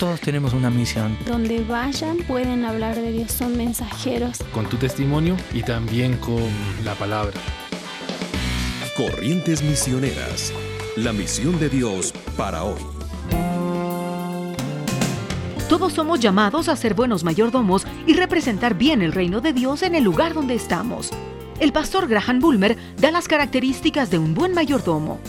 Todos tenemos una misión. Donde vayan pueden hablar de Dios, son mensajeros. Con tu testimonio y también con la palabra. Corrientes Misioneras, la misión de Dios para hoy. Todos somos llamados a ser buenos mayordomos y representar bien el reino de Dios en el lugar donde estamos. El pastor Graham Bulmer da las características de un buen mayordomo.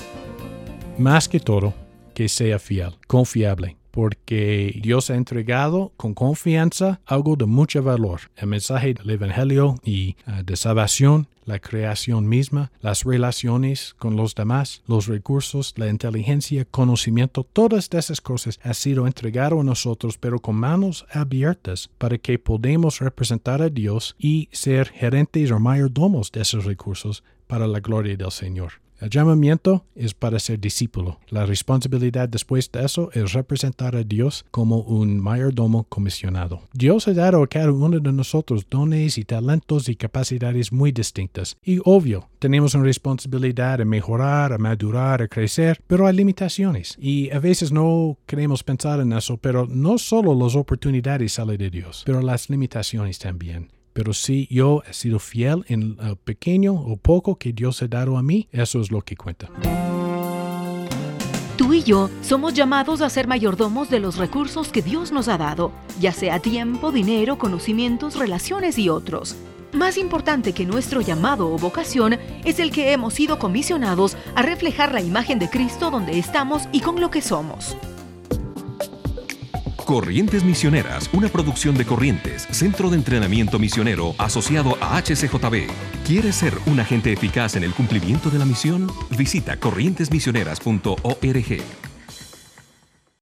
Más que todo, que sea fiel, confiable, porque Dios ha entregado con confianza algo de mucho valor, el mensaje del Evangelio y uh, de salvación, la creación misma, las relaciones con los demás, los recursos, la inteligencia, conocimiento, todas esas cosas han sido entregado a nosotros, pero con manos abiertas para que podamos representar a Dios y ser gerentes o mayordomos de esos recursos para la gloria del Señor. El llamamiento es para ser discípulo. La responsabilidad después de eso es representar a Dios como un mayordomo comisionado. Dios ha dado a cada uno de nosotros dones y talentos y capacidades muy distintas. Y obvio, tenemos una responsabilidad de mejorar, a madurar, a crecer, pero hay limitaciones. Y a veces no queremos pensar en eso, pero no solo las oportunidades salen de Dios, pero las limitaciones también. Pero si yo he sido fiel en lo pequeño o poco que Dios ha dado a mí, eso es lo que cuenta. Tú y yo somos llamados a ser mayordomos de los recursos que Dios nos ha dado, ya sea tiempo, dinero, conocimientos, relaciones y otros. Más importante que nuestro llamado o vocación es el que hemos sido comisionados a reflejar la imagen de Cristo donde estamos y con lo que somos. Corrientes Misioneras, una producción de Corrientes, Centro de Entrenamiento Misionero asociado a HCJB. ¿Quieres ser un agente eficaz en el cumplimiento de la misión? Visita corrientesmisioneras.org.